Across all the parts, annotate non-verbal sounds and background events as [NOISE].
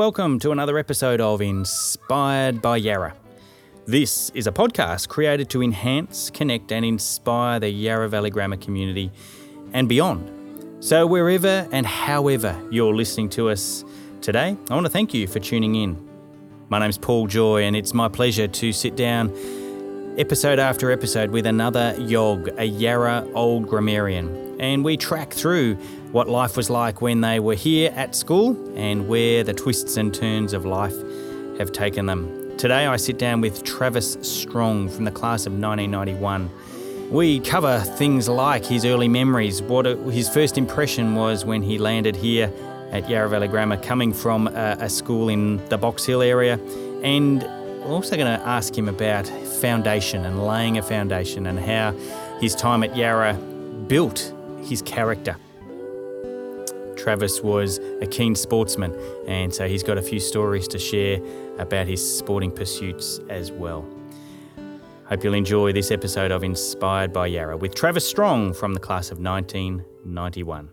welcome to another episode of Inspired by Yarra. This is a podcast created to enhance, connect, and inspire the Yarra Valley Grammar community and beyond. So, wherever and however you're listening to us today, I want to thank you for tuning in. My name's Paul Joy, and it's my pleasure to sit down episode after episode with another Yog, a Yarra old grammarian, and we track through what life was like when they were here at school and where the twists and turns of life have taken them. Today, I sit down with Travis Strong from the class of 1991. We cover things like his early memories, what his first impression was when he landed here at Yarra Valley Grammar, coming from a, a school in the Box Hill area, and we're also going to ask him about foundation and laying a foundation and how his time at Yarra built his character. Travis was a keen sportsman, and so he's got a few stories to share about his sporting pursuits as well. Hope you'll enjoy this episode of Inspired by Yarra with Travis Strong from the class of 1991.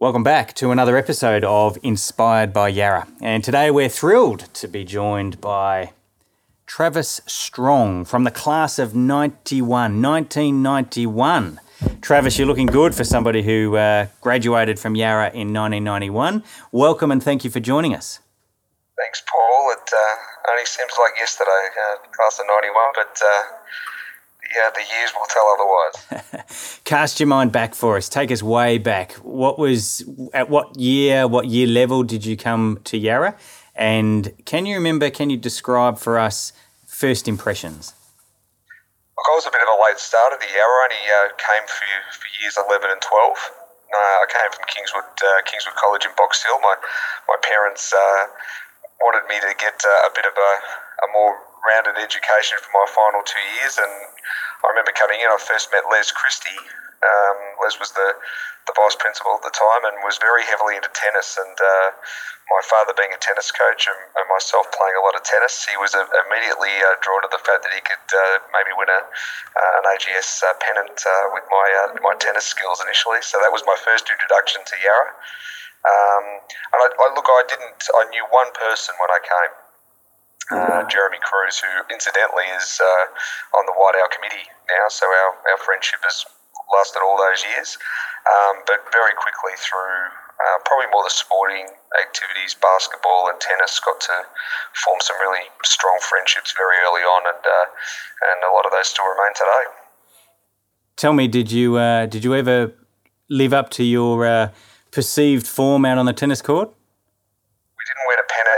Welcome back to another episode of Inspired by Yarra, and today we're thrilled to be joined by Travis Strong from the class of 91, 1991. Travis, you're looking good for somebody who uh, graduated from Yarra in 1991. Welcome and thank you for joining us. Thanks, Paul. It uh, only seems like yesterday, uh, class of 91, but uh, yeah, the years will tell otherwise. [LAUGHS] Cast your mind back for us. Take us way back. What was, at what year, what year level did you come to Yarra? And can you remember, can you describe for us first impressions? I was a bit of a late starter the year. I only uh, came for, for years 11 and 12. Uh, I came from Kingswood uh, Kingswood College in Box Hill. My my parents uh, wanted me to get uh, a bit of a, a more rounded education for my final two years, and I remember coming in. I first met Les Christie. Um, Les was the the vice principal at the time and was very heavily into tennis. And uh, my father, being a tennis coach, and, and, myself playing a lot of tennis, he was uh, immediately uh, drawn to the fact that he could uh, maybe win a, uh, an AGS uh, pennant with my my tennis skills initially. So that was my first introduction to Yarra. Um, and I, I, look, I didn't. I knew one person when I came. Uh, Jeremy Cruz, who incidentally is on the White Owl committee now, so our, our friendship has lasted all those years. Um, but very quickly through uh, probably more the sporting activities, basketball and tennis, got to form some really strong friendships very early on, and uh, and a lot of those still remain today. Tell me, did you uh, did you ever live up to your uh, perceived form out on the tennis court? We didn't wear a pennant.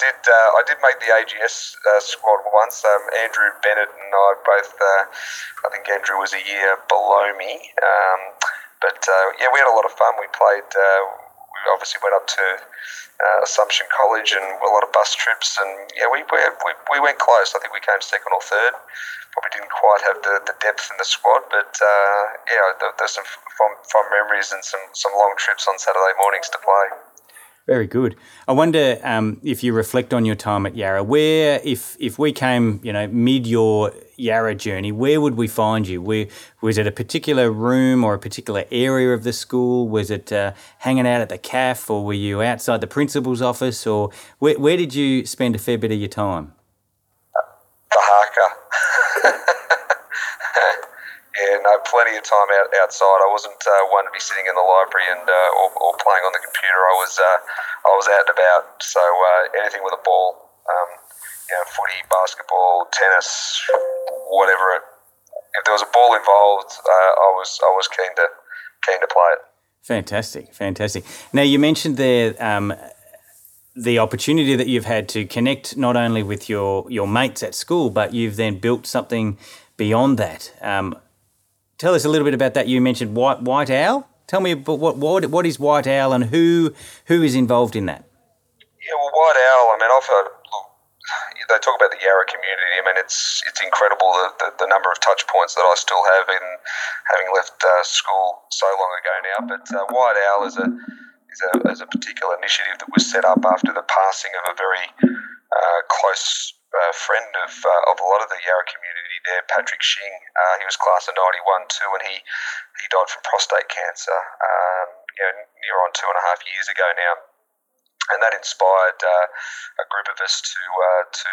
Did. Uh, I did make the AGS uh, squad once. Um, Andrew Bennett and I both. I think Andrew was a year below me. Um, but uh, yeah, we had a lot of fun. We played. Uh, we obviously went up to uh, Assumption College and a lot of bus trips, and yeah, we, we we went close. I think we came second or third. Probably didn't quite have the, the depth in the squad, but uh, yeah, there's some fond memories and some some long trips on Saturday mornings to play. Very good. I wonder um, if you reflect on your time at Yarra, where if if we came, you know, mid your Yarra journey, where would we find you? Where was it a particular room or a particular area of the school? Was it uh, hanging out at the CAF, or were you outside the principal's office, or where, where did you spend a fair bit of your time? The haka. No, plenty of time out, outside. I wasn't uh, one to be sitting in the library and uh, or, or, playing on the computer. I was uh, I was out and about. So uh, anything with a ball, um, you know, footy, basketball, tennis, whatever. It, if there was a ball involved, uh, I was I was keen to keen to play it. Fantastic, fantastic. Now you mentioned there. Um, the opportunity that you've had to connect not only with your, your mates at school, but you've then built something beyond that. Um, tell us a little bit about that. You mentioned White White Owl. Tell me what what what is White Owl and who who is involved in that? Yeah, well, White Owl. I mean, I've heard. They talk about the Yarra community. I mean, it's it's incredible the, the, the number of touch points that I still have in having left uh, school so long ago now. But uh, White Owl is a is a, is a particular initiative that was set up after the passing of a very uh, close uh, friend of uh, of a lot of the Yarra community there, Patrick Shing. Uh, he was class of '91 too, and he he died from prostate cancer. Um, you know, near on two and a half years ago now. and that inspired uh, a group of us to uh, to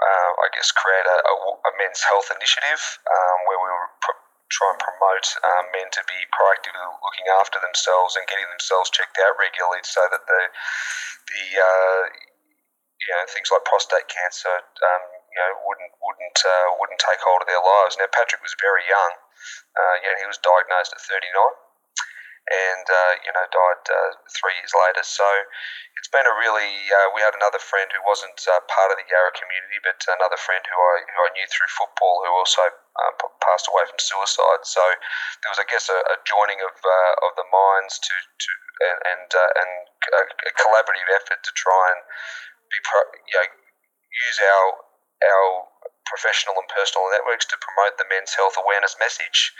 uh, I guess create a, a, a, men's health initiative um, where we were pr- try and promote um, men to be proactively looking after themselves and getting themselves checked out regularly so that the the uh, you know things like prostate cancer um, you know wouldn't wouldn't uh, wouldn't take hold of their lives. Now Patrick was very young. Uh, he was diagnosed at 39 and uh, you know died uh, three years later. So it's been a really. Uh, we had another friend who wasn't uh, part of the Yarra community, but another friend who I who I knew through football who also passed away from suicide. So there was, I guess, a, a joining of of the minds to to and and, and a, a, collaborative effort to try and be pro, you know use our our professional and personal networks to promote the men's health awareness message.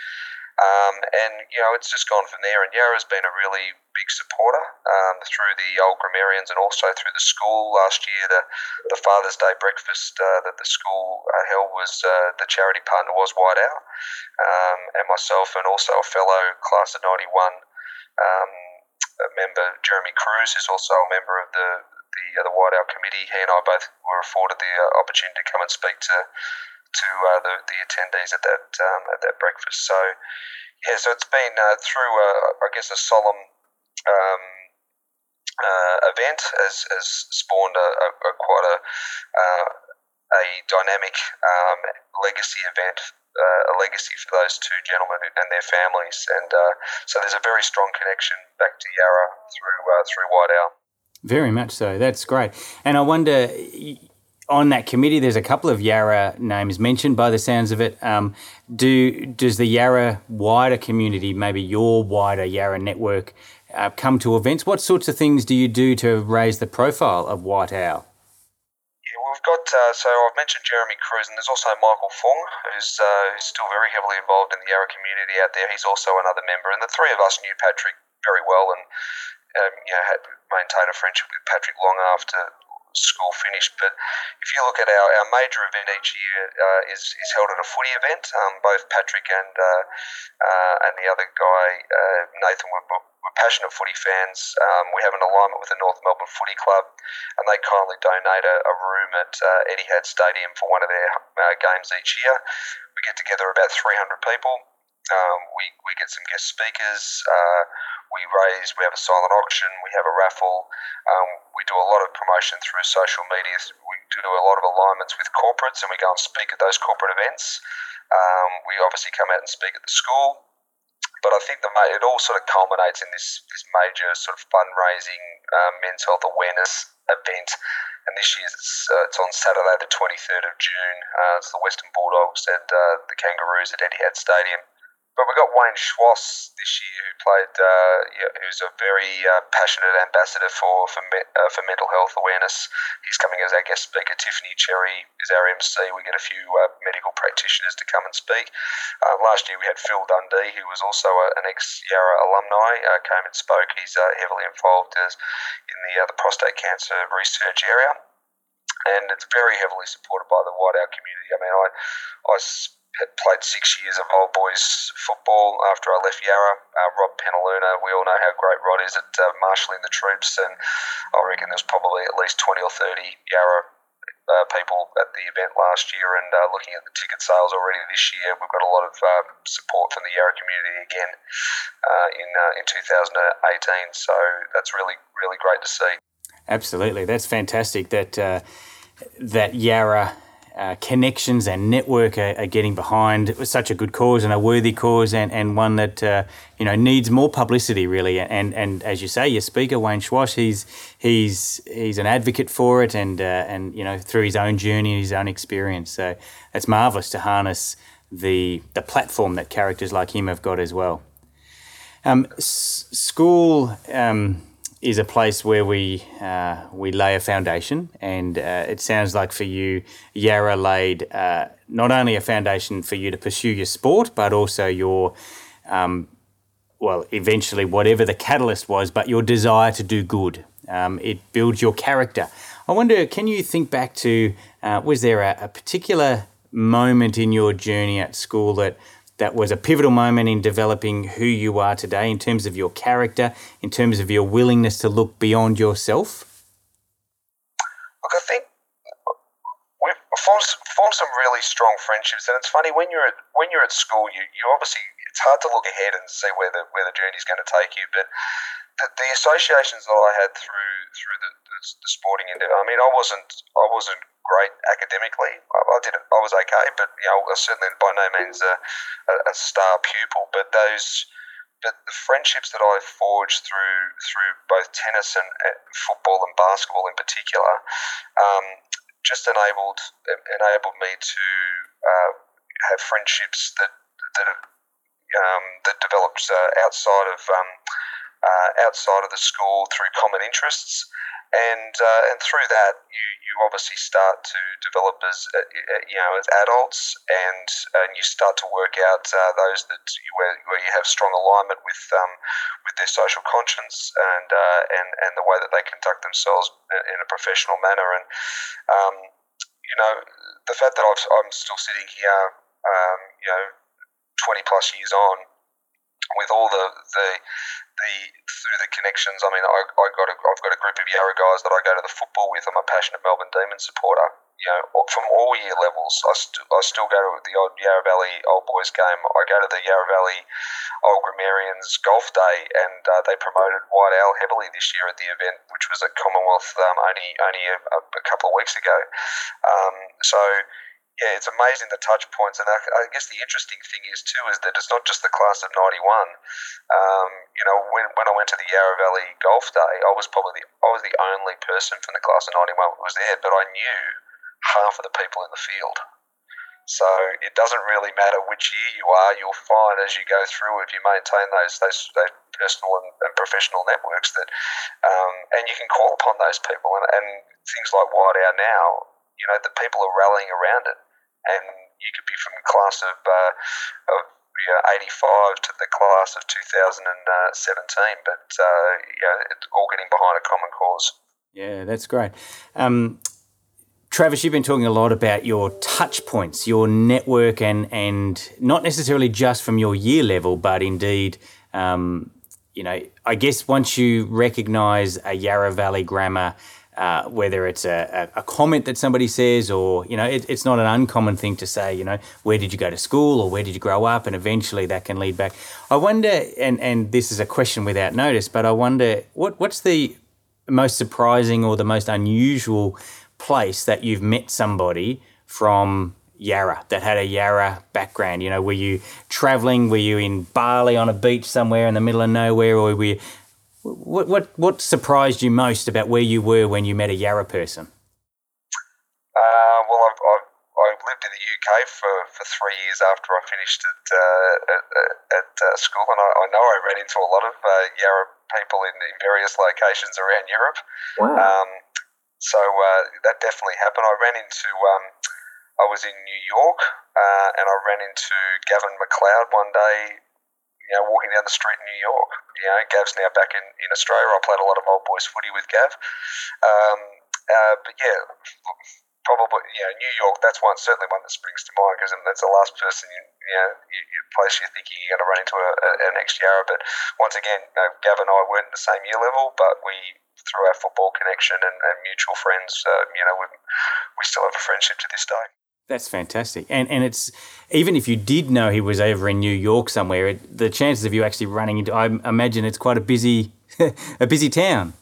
Um, and, you know, it's just gone from there. And Yarra's been a really big supporter um, through the old grammarians and also through the school. Last year, the, the Father's Day breakfast uh, that the school uh, held was uh, the charity partner was White Owl. Um, and myself and also a fellow class of 91 um, member, Jeremy Cruz, who's also a member of the, the, uh, the White Owl committee. He and I both were afforded the uh, opportunity to come and speak to to uh, the, the attendees at that um, at that breakfast. So yeah, so it's been uh, through I guess a solemn um, uh, event has, has spawned a, a, a quite a uh, a dynamic um, legacy event. Uh, a legacy for those two gentlemen and their families, and uh, so there's a very strong connection back to Yarra through through White Owl. Very much so. That's great. And I wonder, on that committee, there's a couple of Yarra names mentioned by the sounds of it. Um, do does the Yarra wider community, maybe your wider Yarra network, uh, come to events? What sorts of things do you do to raise the profile of White Owl? Yeah, we've got uh, so I've mentioned Jeremy Cruz, and there's also Michael Fung, who's, uh, who's still very heavily involved in the Yarra community out there. He's also another member, and the three of us knew Patrick very well, and um, you know, had maintained a friendship with Patrick long after school finished. But if you look at our, our major event each year uh, is, is held at a footy event. Um, both Patrick and uh, uh, and the other guy uh, Nathan were, were passionate footy fans. Um, we have an alignment with the North Melbourne Footy Club, and they kindly donate a, a room at uh, Etihad Stadium for one of their uh, games each year. We get together about 300 people. Um, we, we get some guest speakers. Uh, we raise, we have a silent auction, we have a raffle. Um, we do a lot of promotion through social media. We do a lot of alignments with corporates and we go and speak at those corporate events. Um, we obviously come out and speak at the school. But I think the it all sort of culminates in this, this major sort of fundraising uh, men's health awareness event and this year it's, uh, it's on Saturday, the 23rd of June. Uh, it's the Western Bulldogs and uh, the Kangaroos at Etihad Stadium. But we got Wayne Schwass this year, who played, uh, who's a very uh, passionate ambassador for for, me, uh, for mental health awareness. He's coming as our guest speaker. Tiffany Cherry is our MC. We get a few uh, medical practitioners to come and speak. Uh, last year we had Phil Dundee, who was also a, an ex Yarra alumni, uh, came and spoke. He's heavily involved as, in the the prostate cancer research area and it's very heavily supported by the White community. I mean, I, I had played six years of old boys football after I left Yarra. Uh, Rob Penaluna, we all know how great Rod is at uh, marshalling the troops, and I reckon there's probably at least 20 or 30 Yarra uh, people at the event last year, and uh, looking at the ticket sales already this year, we've got a lot of um, support from the Yarra community again uh, in uh, in 2018. So that's really really great to see. Absolutely, that's fantastic. That that Yarra uh, connections and network are, are, getting behind such a good cause and a worthy cause and, and one that uh, you know needs more publicity really. And and as you say your speaker Wayne Schwass he's he's he's an advocate for it and uh, and you know through his own journey and his own experience. So it's marvelous to harness the the platform that characters like him have got as well. Um, s- school um, is a place where we uh, we lay a foundation, and uh, it sounds like for you, Yarra laid uh, not only a foundation for you to pursue your sport, but also your um, well, eventually whatever the catalyst was, but your desire to do good. Um, it builds your character. I wonder, can you think back to uh, was there a, a particular moment in your journey at school that that was a pivotal moment in developing who you are today in terms of your character, in terms of your willingness to look beyond yourself? Look, I think we've formed, formed some really strong friendships, and it's funny when you're at when you're at school, you, you obviously it's hard to look ahead and see where the where the journey is going to take you, but the, the associations that I had through through the, the, the sporting endeavour. I mean, I wasn't I wasn't great academically. I, I did I was okay, but you know, certainly by no means a, a, star pupil. But those but the friendships that I forged through through both tennis and uh, football and basketball in particular, um, just enabled enabled me to uh, have friendships that that um, that developed uh, outside of um, uh, outside of the school through common interests and uh, and through that you you obviously start to develop as uh, uh, you know as adults and and you start to work out uh, those that you, where, where you have strong alignment with um, with their social conscience and uh, and and the way that they conduct themselves in a professional manner. And um, you know the fact that i am still sitting here um, you know 20 plus years on with all the the the through the connections. I mean, I, I got a, I've got a group of Yarra guys that I go to the football with. I'm a passionate Melbourne Demons supporter. You know, from all year levels, I, st- I still go to the old Yarra Valley Old Boys game. I go to the Yarra Valley Old Grammarians Golf Day, and uh, they promoted White Owl heavily this year at the event, which was at Commonwealth um, only only a, a, couple of weeks ago. Um, so yeah, it's amazing the touch points, and I, I, guess the interesting thing is too is that it's not just the class of '91. Um, you know, when, when I went to the Yarra Valley Golf Day, I was probably the I was the only person from the class of '91 who was there, but I knew half of the people in the field. So it doesn't really matter which year you are. You'll find as you go through, if you maintain those those, those personal and, and, professional networks, that um, and you can call upon those people, and, and things like White Owl now, you know, the people are rallying around it and you could be from the class of, uh, of you know, 85 to the class of 2017, but uh, you know, all getting behind a common cause. Yeah, that's great. Um, Travis, you've been talking a lot about your touch points, your network, and and not necessarily just from your year level, but indeed, um, you know, I guess once you recognise a Yarra Valley grammar uh, whether it's a, a, comment that somebody says or, you know, it, it's not an uncommon thing to say, you know, where did you go to school or where did you grow up? And eventually that can lead back. I wonder, and, and this is a question without notice, but I wonder what, what's the most surprising or the most unusual place that you've met somebody from Yarra that had a Yarra background? You know, were you traveling? Were you in Bali on a beach somewhere in the middle of nowhere, or were you what, what, what surprised you most about where you were when you met a Yarra person? Uh, well, I've, I've, i lived in the UK for, for three years after I finished at, uh, at, at uh, school, and I, I, know I ran into a lot of uh, Yarra people in, in, various locations around Europe. Wow. Um, so uh, that definitely happened. I ran into, um, I was in New York, uh, and I ran into Gavin McLeod one day you know, walking down the street in New York. You know, Gav's now back in, in Australia. I played a lot of old boys footy with Gav. Um, uh, but yeah, probably, you know, New York, that's one, certainly one that springs to mind because that's the last person, you, you know, you, you place you're thinking you're going to run into a, an ex Yarra. But once again, you know, Gav and I weren't in the same year level, but we, through our football connection and, and mutual friends, uh, you know, we, we still have a friendship to this day. That's fantastic. And and it's even if you did know he was over in New York somewhere, it, the chances of you actually running into I imagine it's quite a busy [LAUGHS] a busy town.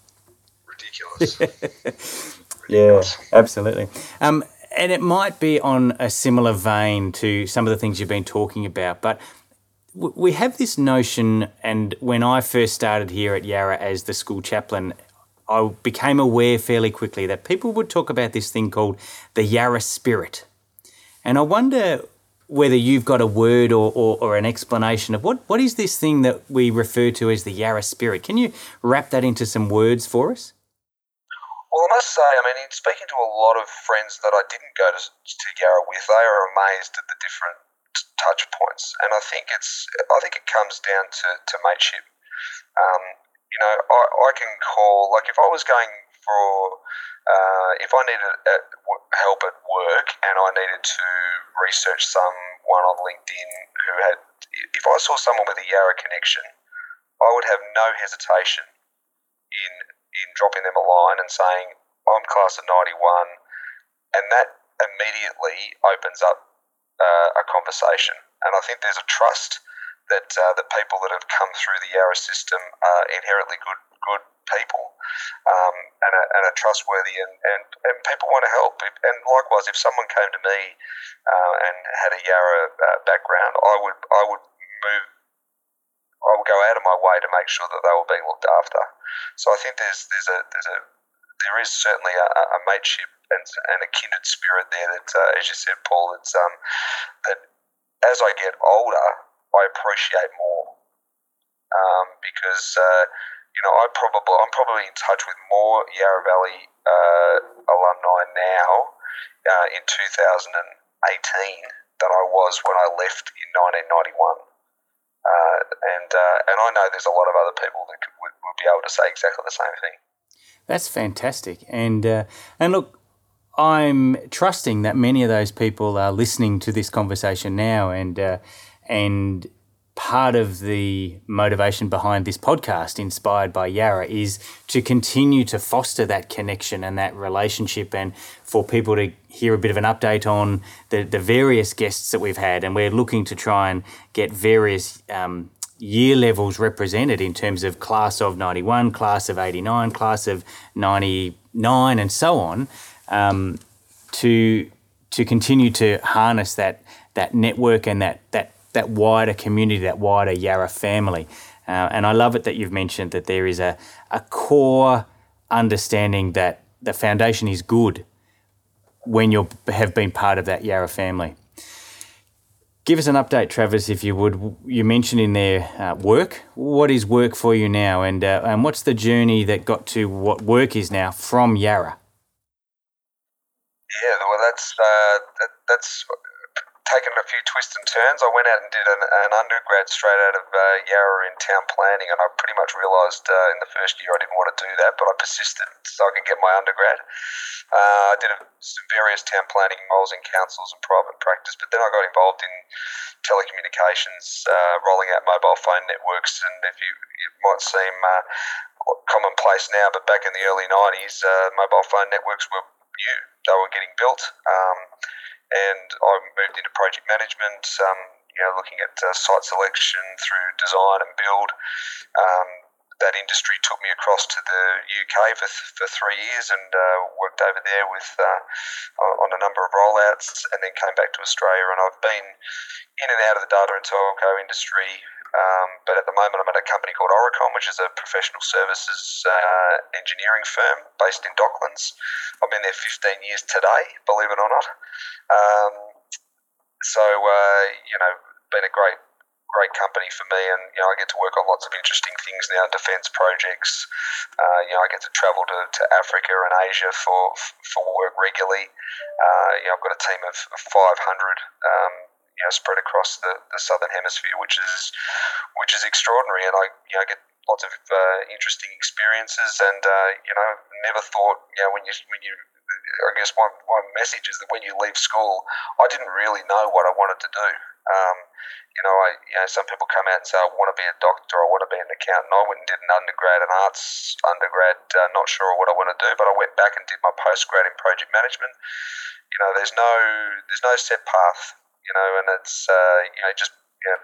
Ridiculous. [LAUGHS] Ridiculous. Yeah, absolutely. Um, and it might be on a similar vein to some of the things you've been talking about, but we have this notion, and when I first started here at Yarra as the school chaplain, I became aware fairly quickly that people would talk about this thing called the Yarra spirit. And I wonder whether you've got a word or, or, or, an explanation of what, what is this thing that we refer to as the Yarra spirit. Can you wrap that into some words for us? Well, I must say, I mean, in speaking to a lot of friends that I didn't go to, to Yarra with, they are amazed at the different touch points, and I think it's I think it comes down to, to mateship. Um, you know, I, I can call like if I was going for uh, if I needed help at work and I needed to research someone on LinkedIn who had. If I saw someone with a Yarra connection, I would have no hesitation in in dropping them a line and saying, "I'm class of '91," and that immediately opens up uh, a conversation. And I think there's a trust that uh, the people that have come through the Yarra system are inherently good people um, and, are, and, are, trustworthy and, and, and people want to help. And likewise, if someone came to me uh, and had a Yarra uh, background, I would I would move. I would go out of my way to make sure that they were being looked after. So I think there's there's a there's a there is certainly a, a mateship and, and a kindred spirit there that, uh, as you said, Paul, it's um, that as I get older, I appreciate more um, because uh, you know I probably I'm probably in touch with more Yarra Valley uh, alumni now uh, in 2018 than I was when I left in 1991. Uh, and uh, and I know there's a lot of other people that could, would, would be able to say exactly the same thing. That's fantastic, and uh, and look, I'm trusting that many of those people are listening to this conversation now, and uh, and part of the motivation behind this podcast, inspired by Yarra, is to continue to foster that connection and that relationship, and for people to hear a bit of an update on the the various guests that we've had, and we're looking to try and get various. Um, year levels represented in terms of class of 91, class of 89, class of 99, and so on um, to to continue to harness that that network and that that that wider community, that wider Yarra family. Uh, and I love it that you've mentioned that there is a, a core understanding that the foundation is good when you have been part of that Yarra family. Give us an update, Travis, if you would. You mentioned in there uh, work. What is work for you now, and uh, and what's the journey that got to what work is now from Yarra? Yeah, well, that's uh, that, that's taken a few twists and turns. I went out and did an, an undergrad straight out of uh, Yarra in town planning, and I pretty much realised uh, in the first year I didn't want to do that, but I persisted so I could get my undergrad. Uh, I did a, some various town planning roles in councils and private practice, but then I got involved in telecommunications, uh, rolling out mobile phone networks, and if you it might seem uh, commonplace now, but back in the early 90s, uh, mobile phone networks were new. They were getting built, um, and I moved into project management. Um, you know, looking at uh, site selection through design and build. Um, that industry took me across to the UK for, th- for three years and uh, worked over there with uh, on a number of rollouts, and then came back to Australia. And I've been in and out of the data and telco industry um, but at the moment, I'm at a company called Aurecon, which is a professional services uh, engineering firm based in Docklands. I've been there 15 years today, believe it or not. Um, so, uh, you know, been a great, great company for me, and you know, I get to work on lots of interesting things now, defence projects. Uh, you know, I get to travel to, to Africa and Asia for for work regularly. Uh, you know, I've got a team of 500. Um, you know spread across the, the southern hemisphere, which is which is extraordinary, and I you know get lots of uh, interesting experiences, and uh, you know never thought you know when you when you I guess one one message is that when you leave school, I didn't really know what I wanted to do. Um, you know, I you know some people come out and say I want to be a doctor, I want to be an accountant. I went and did an undergrad, an arts undergrad, uh, not sure what I want to do, but I went back and did my postgrad in project management. You know, there's no there's no set path you know, and it's uh, you know just you know,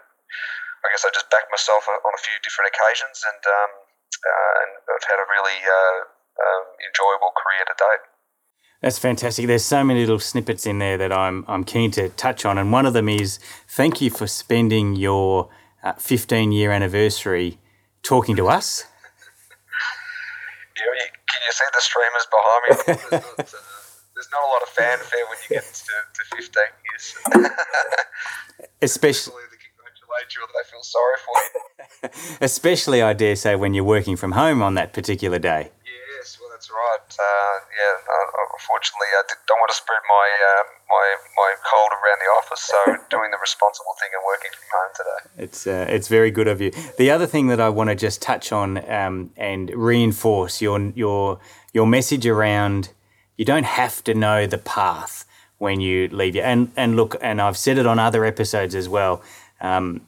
I guess I just backed myself on a few different occasions, and um, uh, and I've had a really uh, um, enjoyable career to date. That's fantastic. There's so many little snippets in there that I'm I'm keen to touch on, and one of them is thank you for spending your uh, 15 year anniversary talking to us. [LAUGHS] yeah, can you see the streamers behind me? [LAUGHS] there's not a lot of fanfare when you get [LAUGHS] to, to 15 years. [LAUGHS] Especially. congratulate you or they feel sorry for you. [LAUGHS] Especially, I dare say, when you're working from home on that particular day. Yes, well, that's right. Uh, yeah, uh, unfortunately, I don't want to spread my uh, my my cold around the office, so doing the responsible thing and working from home today. It's uh, it's very good of you. The other thing that I want to just touch on um, and reinforce your your your message around you don't have to know the path. when you leave you. And and look, and I've said it on other episodes as well. Um,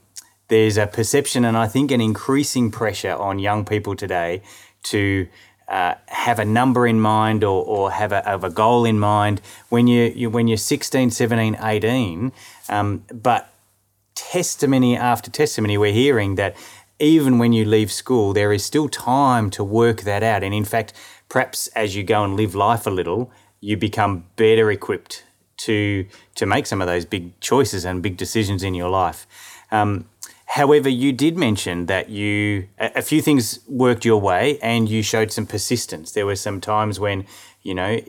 there's a perception, and I think an increasing pressure on young people today to uh, have a number in mind or, or have, a, have a goal in mind when you, you when you're 16, 17, 18. Um, but testimony after testimony, we're hearing that even when you leave school, there is still time to work that out. And in fact, perhaps as you go and live life a little, you become better equipped to to make some of those big choices and big decisions in your life. Um, however, you did mention that you a, a few things worked your way, and you showed some persistence. There were some times when you know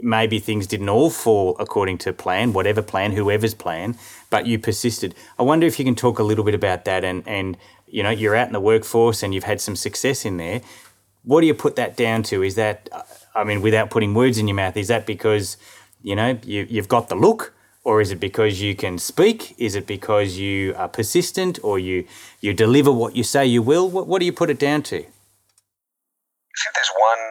maybe things didn't all fall according to plan, whatever plan, whoever's plan, but you persisted. I wonder if you can talk a little bit about that and and you know you're out in the workforce and you've had some success in there. What do you put that down to? Is that I mean, without putting words in your mouth, is that because you know you, you've got the look, or is it because you can speak? Is it because you are persistent, or you you deliver what you say you will? What, what do you put it down to? I think there's one,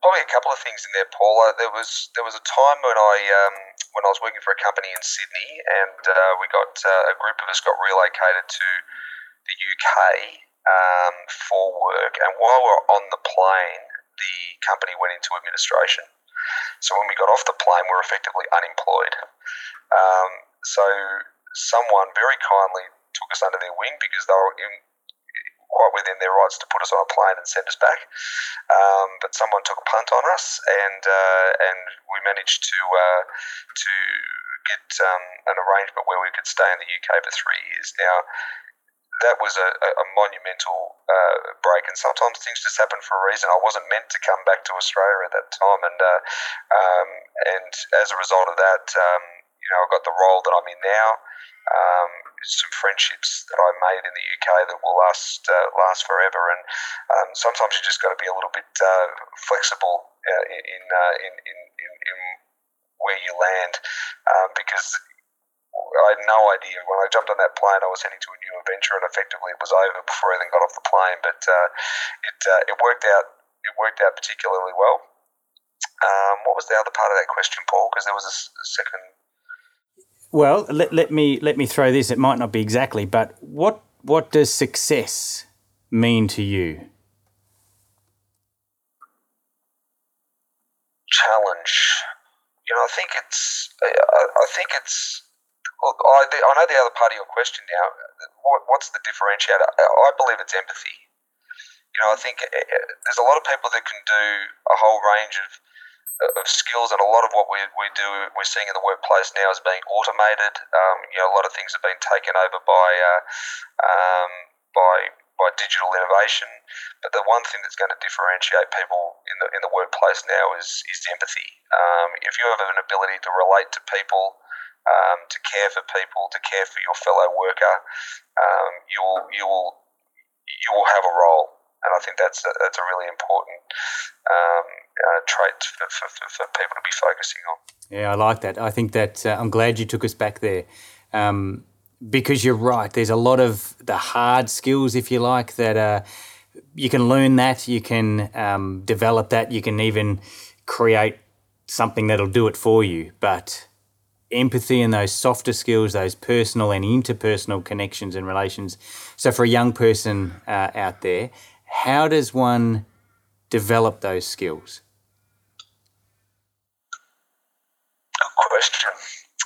probably a couple of things in there, Paula. There was there was a time when I um, when I was working for a company in Sydney, and uh, we got uh, a group of us got relocated to the UK um, for work, and while we were on the plane, the company went into administration. So when we got off the plane, we were effectively unemployed. Um, so someone very kindly took us under their wing because they were in, quite within their rights to put us on a plane and send us back. Um, but someone took a punt on us, and uh, and we managed to uh, to get um, an arrangement where we could stay in the UK for three years. Now that was a, a monumental uh, break, and sometimes things just happen for a reason. I wasn't meant to come back to Australia at that time, and uh, um, and as a result of that, um, you know, I got the role that I'm in now. Um, some friendships that I made in the UK that will last uh, last forever, and um, sometimes you just got to be a little bit uh, flexible uh, in, uh, in, in, in, in where you land, because I had no idea. When I jumped on that plane, I was heading to a new adventure, and effectively it was over before I even got off the plane. But uh, it uh, it worked out. It worked out particularly well. Um, what was the other part of that question, Paul? Because there was a, a second. Well, let, let me let me throw this. It might not be exactly, but what what does success mean to you? Challenge. You know, I think it's. I, I think it's Look, I, I know the other part of your question now. What, what's the differentiator? I believe it's empathy. You know, I think eh, eh, there's a lot of people that can do a whole range of of skills, and a lot of what we, we do, we're seeing in the workplace now is being automated. Um, you know, a lot of things have been taken over by uh, um, by by digital innovation. But the one thing that's going to differentiate people in the in the workplace now is is empathy. Um, if you have an ability to relate to people um, to care for people, to care for your fellow worker, um, you will you will you will have a role, and I think that's a, that's a really important um, uh, trait for, for, for, people to be focusing on. Yeah, I like that. I think that uh, I'm glad you took us back there. Um, because you're right, there's a lot of the hard skills, if you like, that uh, you can learn that, you can um, develop that, you can even create something that'll do it for you. But empathy and those softer skills, those personal and interpersonal connections and relations. So, for a young person uh, out there, how does one develop those skills? Good question.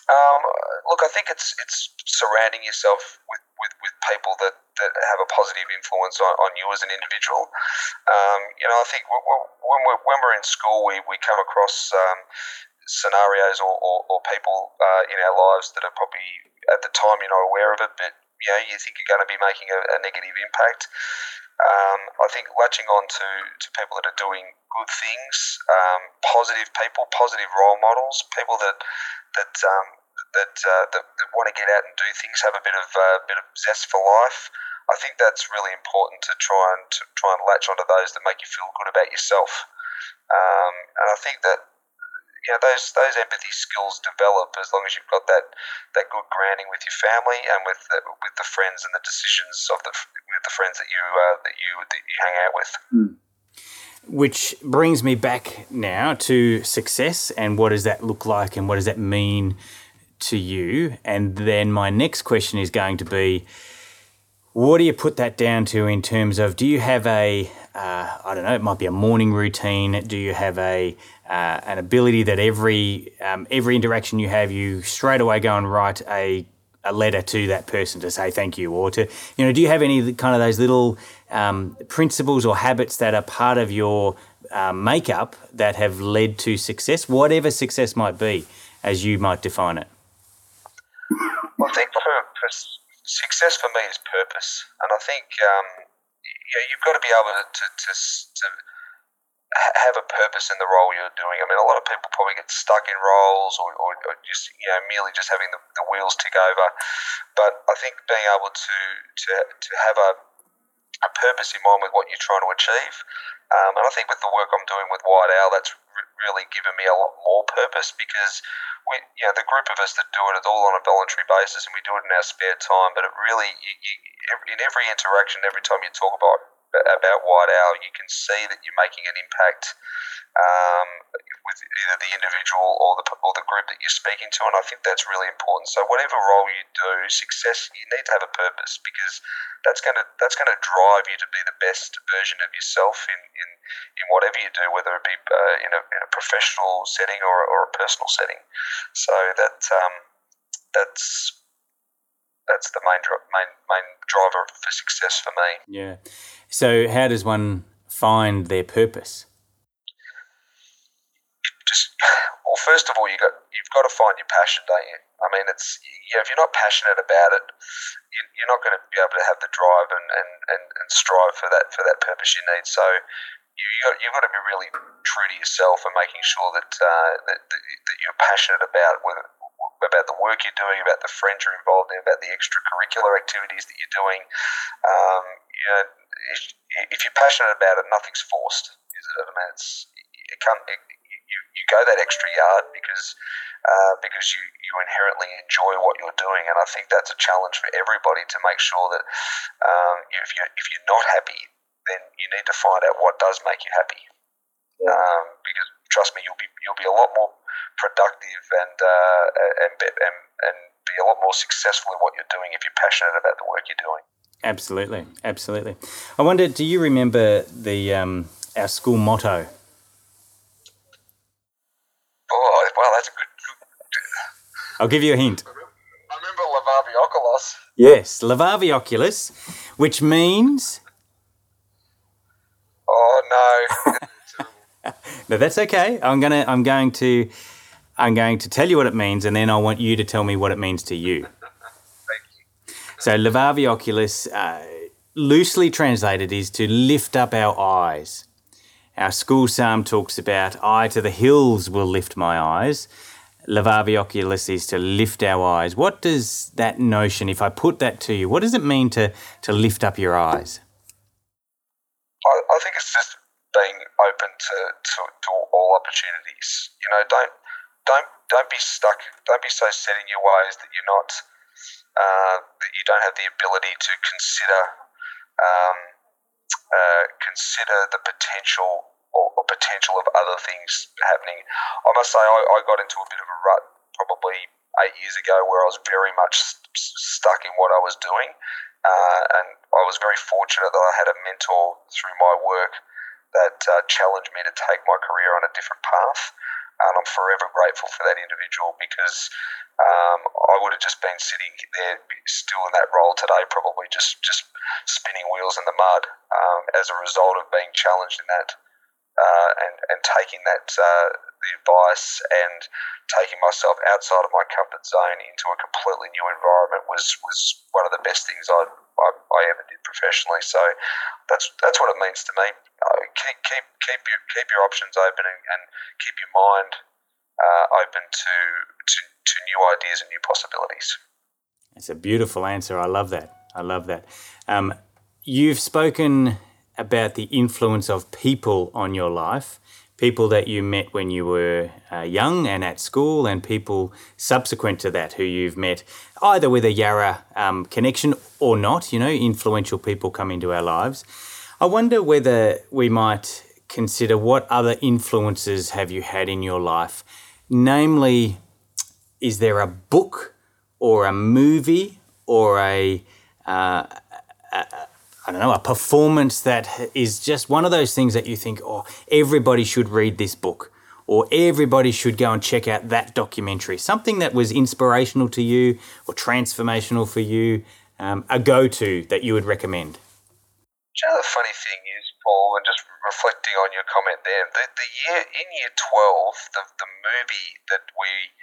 Um, look, I think it's it's surrounding yourself with, with, with people that, that have a positive influence on, on you as an individual. Um, you know, I think when we're, when we're in school, we, we come across um, scenarios or, or, or people uh, in our lives that are probably at the time you're not aware of it, but you know you think you're going to be making a, a negative impact. Um, I think latching on to, to people that are doing good things, um, positive people, positive role models, people that that um, that, uh, that, that want to get out and do things, have a bit of uh, bit of zest for life. I think that's really important to try and to try and latch onto those that make you feel good about yourself. Um, and I think that you know those those empathy skills develop as long as you've got that that good grounding with your family and with the, with the friends and the decisions of the with the friends that you uh, that you that you hang out with. Mm. which brings me back now to success and what does that look like and what does that mean to you? And then my next question is going to be what do you put that down to in terms of do you have a uh, I don't know, it might be a morning routine. Do you have a uh, an ability that every um, every interaction you have, you straight away go and write a a letter to that person to say thank you, or to you know, do you have any kind of those little um, principles or habits that are part of your uh, makeup that have led to success, whatever success might be, as you might define it? Well, I think purpose, success for me is purpose, and I think um, yeah, you've got to be able to, to, to, to have a purpose in the role you're doing. I mean, a lot of people probably get stuck in roles or, or, or just, you know, merely just having the, the, wheels tick over. But I think being able to, to, to have a, a purpose in mind with what you're trying to achieve. Um, and I think with the work I'm doing with White Owl, that's re- really given me a lot more purpose because we, you know, the group of us that do it, it's all on a voluntary basis and we do it in our spare time. But it really, you, you, in every interaction, every time you talk about about White Owl, you can see that you're making an impact um, with either the individual or the or the group that you're speaking to, and I think that's really important. So whatever role you do, success you need to have a purpose because that's going to that's going to drive you to be the best version of yourself in in, in whatever you do, whether it be uh, in, a, in a professional setting or, or a personal setting. So that um, that's that's the main main main driver for success for me. Yeah. So how does one find their purpose? Just well, first of all, you got you've got to find your passion, don't you? I mean, it's yeah. If you're not passionate about it, you, you're not going to be able to have the drive and, and, and, and strive for that for that purpose you need. So you got, you've got to be really true to yourself and making sure that uh, that, that, that you're passionate about whether about the work you're doing, about the friends you're involved in, about the extracurricular activities that you're doing. Um, you know, if, if, you're passionate about it, nothing's forced. Is it? I mean, it's it can't. It, you, you go that extra yard because uh, because you, you inherently enjoy what you're doing, and I think that's a challenge for everybody to make sure that um, if you if you're not happy, then you need to find out what does make you happy. Yeah. Um, because trust me, you'll be you'll be a lot more productive and, uh, and, and, and be a lot more successful in what you're doing if you're passionate about the work you're doing. Absolutely, absolutely. I wonder, do you remember the um, our school motto? Oh, well, that's a good. I'll give you a hint. I remember Levavi Oculos. Yes, Levavi Oculos, which means. Oh no. [LAUGHS] no, that's okay. I'm gonna. I'm going to. I'm going to tell you what it means, and then I want you to tell me what it means to you. Thank you. So, Levavi Oculos, uh, loosely translated, is to lift up our eyes. Our school psalm talks about, I to the hills will lift my eyes. Levavi Oculos is to lift our eyes. What does that notion, if I put that to you, what does it mean to, to lift up your eyes? I, I think it's just open to, to, to all opportunities. You know, don't don't don't be stuck. Don't be so set in your ways that you're not uh, that you don't have the ability to consider um, uh, consider the potential or, or, potential of other things happening. I must say, I, I, got into a bit of a rut probably eight years ago where I was very much st- stuck in what I was doing, uh, and I was very fortunate that I had a mentor through my work that uh, challenged me to take my career on a different path and I'm forever grateful for that individual because um, I would have just been sitting there still in that role today, probably just just spinning wheels in the mud um, as a result of being challenged in that uh, and and taking that uh, the advice and taking myself outside of my comfort zone into a completely new environment was was one of the best things I I, I ever did professionally. So that's that's what it means to me. Keep keep keep your keep your options open and, and keep your mind uh, open to, to to new ideas and new possibilities. It's a beautiful answer. I love that. I love that. Um, you've spoken about the influence of people on your life people that you met when you were uh, young and at school, and people subsequent to that who you've met either with a Yarra um, connection or not, you know, influential people come into our lives. I wonder whether we might consider what other influences have you had in your life? Namely, is there a book or a movie or a, uh, a, I don't know, a performance that is just one of those things that you think, oh, everybody should read this book or everybody should go and check out that documentary. Something that was inspirational to you or transformational for you, um, a go to that you would recommend. You know the funny thing is, Paul, and just reflecting on your comment there, the, the year in year 12, the, the movie that we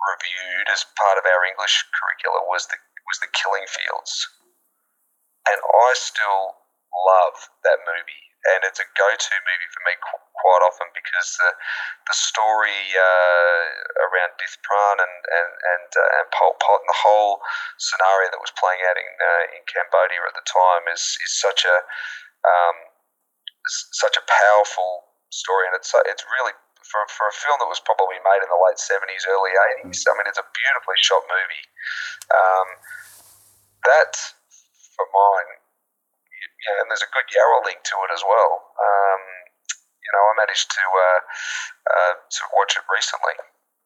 reviewed as part of our English curricula was the was the Killing Fields, and I still love that movie, and it's a go-to movie for me qu- quite often because the the story uh, around Dith Pran and and and, uh, and Pol Pot and the whole scenario that was playing out in uh, in Cambodia at the time is is such a um, such a powerful story, and it's it's really for, for a film that was probably made in the late 70s, early 80s, I mean, it's a beautifully shot movie. Um, that, for mine, yeah, and there's a good Yarra link to it as well. Um, you know, I managed to uh, uh, to watch it recently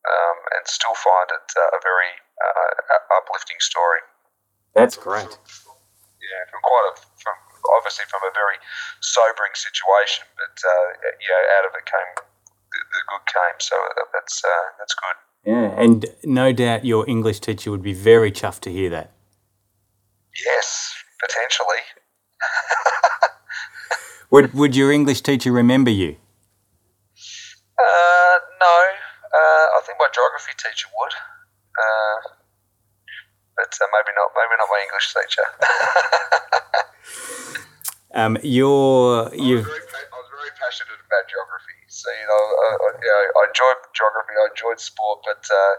um, and still find it uh, a very uh, uplifting story. That's great. Yeah, from quite a from obviously from a very sobering situation, but uh, yeah, out of it came the, the good came. So that's uh, that's good. Yeah, and no doubt your English teacher would be very chuffed to hear that. Yes, potentially. [LAUGHS] would Would your English teacher remember you? Uh, no. Uh, I think my geography teacher would. Uh, but uh, maybe not. Maybe not my English teacher. [LAUGHS] um, you're you. I was, very, I was very passionate about geography. So you know, I, I, you know, I enjoyed geography. I enjoyed sport, but uh,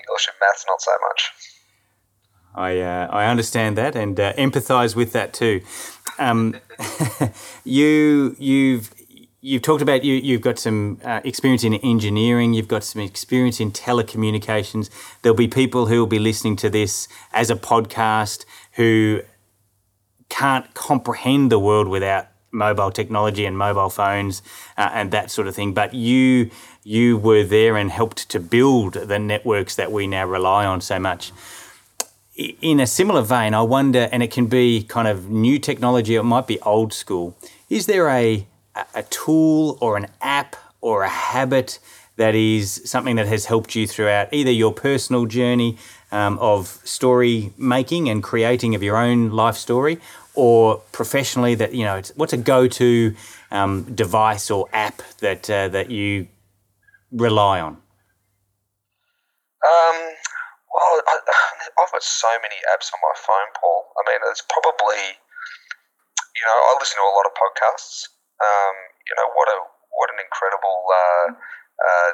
English and maths not so much. I uh, I understand that and uh, empathise with that too. Um, [LAUGHS] you you've you've talked about you you've got some uh, experience in engineering. You've got some experience in telecommunications. There'll be people who will be listening to this as a podcast who can't comprehend the world without mobile technology and mobile phones uh, and that sort of thing. But you you were there and helped to build the networks that we now rely on so much in a similar vein, I wonder, and it can be kind of new technology, it might be old school. Is there a, a tool or an app or a habit that is something that has helped you throughout either your personal journey um, of story making and creating of your own life story, or professionally that you know what's a go-to um, device or app that uh, that you rely on? Um, well, I, I've got so many apps on my phone, Paul. I mean, it's probably, you know, I listen to a lot of podcasts. Um, you know, what a what an incredible uh, uh,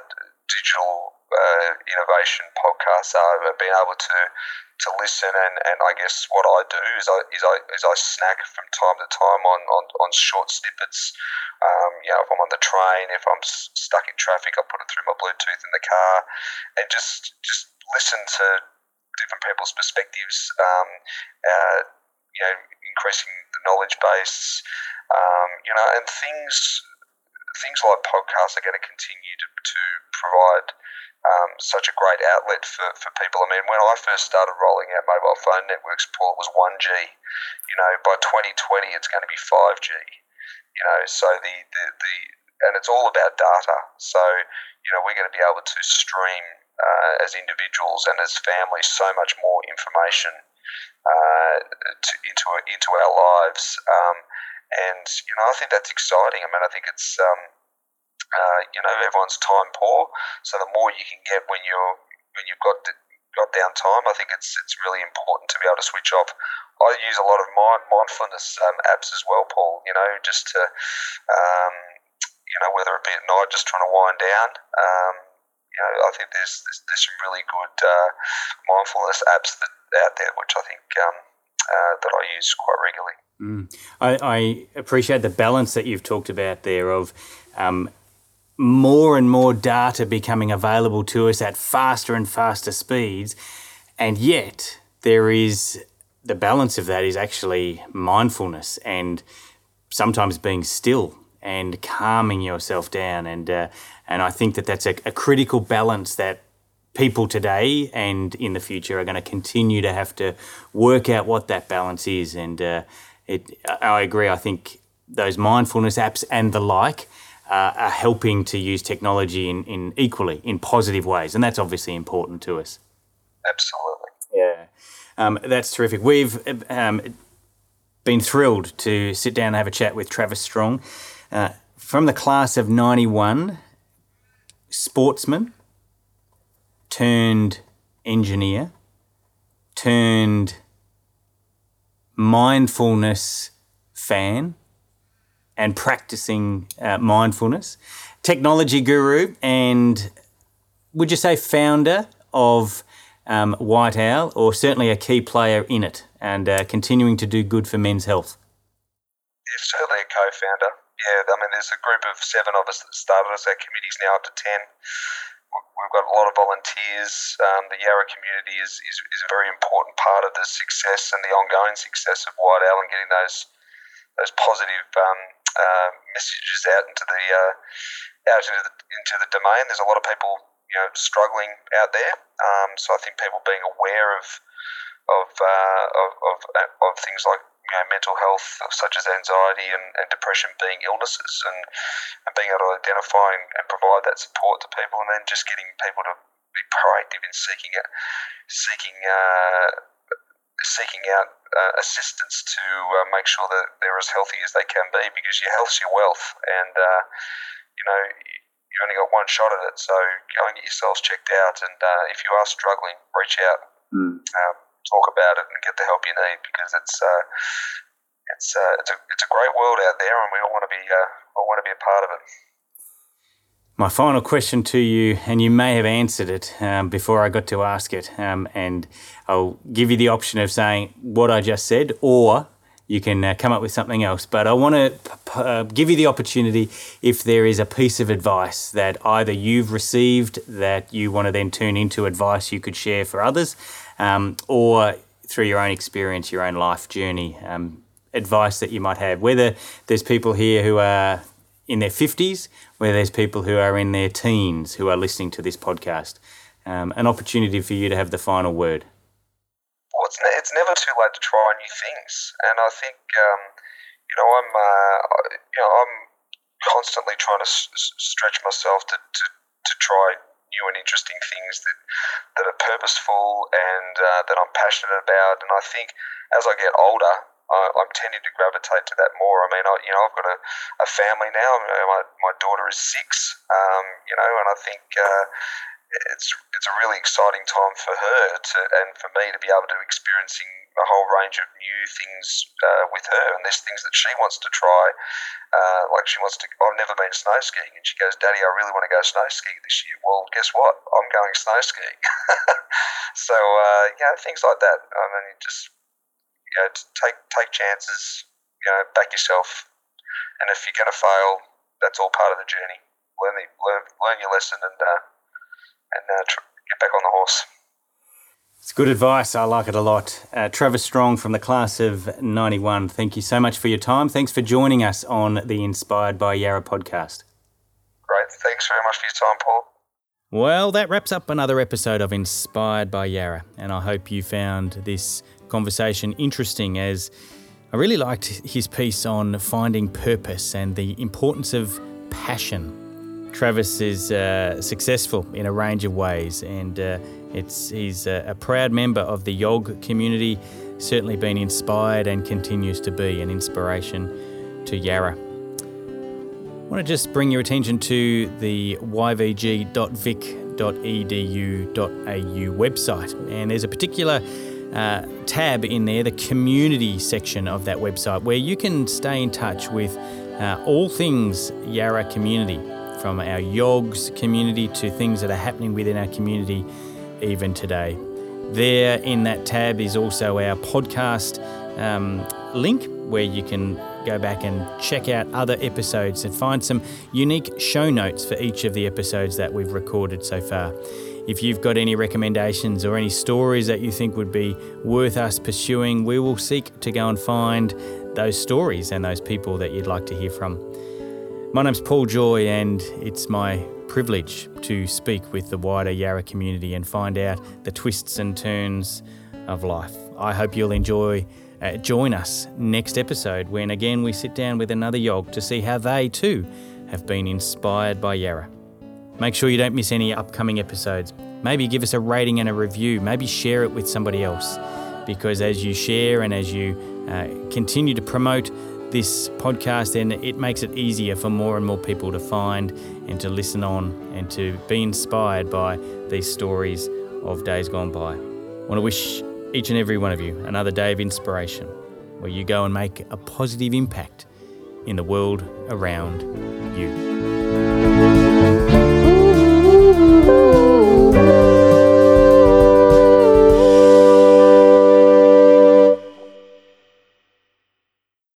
digital uh, innovation podcasts are. Been able to to listen, and, and I guess what I do is I is I is I snack from time to time on on, on short snippets. Um, you know, if I'm on the train, if I'm stuck in traffic, I put it through my Bluetooth in the car, and just just listen to different people's perspectives. Um, uh, you know, increasing the knowledge base. Um, you know, and things things like podcasts are going to continue to, to provide um, such a great outlet for, for people. I mean, when I first started rolling out mobile phone networks, Paul, it was 1G. You know, by 2020, it's going to be 5G. You know, so the, the, the and it's all about data. So, you know, we're going to be able to stream uh, as individuals and as families so much more information uh, to, into into our lives. Um, and you know, I think that's exciting. I mean, I think it's um, uh, you know everyone's time poor, so the more you can get when you're when you've got got downtime, I think it's it's really important to be able to switch off. I use a lot of mind, mindfulness um, apps as well, Paul. You know, just to um, you know whether it be at night, just trying to wind down. Um, you know, I think there's there's, there's some really good uh, mindfulness apps that out there, which I think um, uh, that I use quite regularly. Mm. I, I, appreciate the balance that you've talked about there of um, more and more data becoming available to us at faster and faster speeds, and yet there is the balance of that is actually mindfulness and sometimes being still and calming yourself down. And uh, and I think that that's a, a critical balance that people today and in the future are going to continue to have to work out what that balance is. And uh, it, I agree. I think those mindfulness apps and the like uh, are helping to use technology in, in equally in positive ways, and that's obviously important to us. Absolutely. Yeah, um, that's terrific. We've um, been thrilled to sit down and have a chat with Travis Strong uh, from the class of '91, sportsman turned engineer turned mindfulness fan and practicing uh, mindfulness, technology guru, and would you say founder of um, White Owl, or certainly a key player in it, and uh, continuing to do good for men's health? Yeah, certainly a co-founder. Yeah, I mean, there's a group of seven of us that started us. Our committee's now up to ten. We've got a lot of volunteers. Um, the Yarra community is, is, is a very important part of the success and the ongoing success of White Owl and getting those those positive um, uh, messages out into the uh, out into the, into the domain. There's a lot of people you know struggling out there. Um, so I think people being aware of of, uh, of, of of things like you know, mental health, such as anxiety and, and depression, being illnesses, and, and being able to identify and, and, provide that support to people, and then just getting people to be proactive in seeking it, seeking uh, seeking out uh, assistance to uh, make sure that they're as healthy as they can be, because your health's your wealth, and uh, you know you've only got one shot at it. So go and get yourselves checked out, and uh, if you are struggling, reach out. Mm. Um, talk about it and get the help you need because it's uh, it's uh, it's a it's a great world out there, and we all want to be uh, want to be a part of it. My final question to you, and you may have answered it um, before I got to ask it, um, and I'll give you the option of saying what I just said, or you can uh, come up with something else. But I want to p- uh, give you the opportunity if there is a piece of advice that either you've received that you want to then turn into advice you could share for others, um, or through your own experience, your own life journey, um, advice that you might have. Whether there's people here who are in their 50s, whether there's people who are in their teens who are listening to this podcast, um, an opportunity for you to have the final word. Well, it's, ne- it's never too late to try new things, and I think um, you know I'm uh, you know I'm constantly trying to s- stretch myself to, to, to try new and interesting things that that are purposeful and uh, that I'm passionate about. And I think as I get older, I, am tending to gravitate to that more. I mean, I, you know, I've got a, a family now. My my daughter is six. Um, you know, and I think. Uh, it's it's a really exciting time for her to, and for me to be able to experiencing a whole range of new things uh, with her, and there's things that she wants to try. Uh, like she wants to. I've never been snow skiing, and she goes, "Daddy, I really want to go snow skiing this year." Well, guess what? I'm going snow skiing. [LAUGHS] so uh, you know, things like that. I mean, just you know, take take chances. You know, back yourself, and if you're going to fail, that's all part of the journey. Learn the, learn, learn your lesson, and uh, and uh, tr- get back on the horse. It's good advice. I like it a lot. Uh, Travis Strong from the class of 91, thank you so much for your time. Thanks for joining us on the Inspired by Yarra podcast. Great. Thanks very much for your time, Paul. Well, that wraps up another episode of Inspired by Yarra, and I hope you found this conversation interesting as I really liked his piece on finding purpose and the importance of passion. Travis is uh, successful in a range of ways, and uh, it's, he's a, a proud member of the YOG community, certainly been inspired and continues to be an inspiration to Yarra. I want to just bring your attention to the yvg.vic.edu.au website, and there's a particular uh, tab in there, the community section of that website, where you can stay in touch with uh, all things Yarra community, from our YOGs community to things that are happening within our community even today. There in that tab is also our podcast um, link where you can go back and check out other episodes and find some unique show notes for each of the episodes that we've recorded so far. If you've got any recommendations or any stories that you think would be worth us pursuing, we will seek to go and find those stories and those people that you'd like to hear from. My name's Paul Joy, and it's my privilege to speak with the wider Yarra community and find out the twists and turns of life. I hope you'll enjoy. Uh, join us next episode when again we sit down with another Yog to see how they too have been inspired by Yarra. Make sure you don't miss any upcoming episodes. Maybe give us a rating and a review. Maybe share it with somebody else. Because as you share and as you uh, continue to promote this podcast, then it makes it easier for more and more people to find and to listen on and to be inspired by these stories of days gone by. I want to wish each and every one of you another day of inspiration where you go and make a positive impact in the world around you.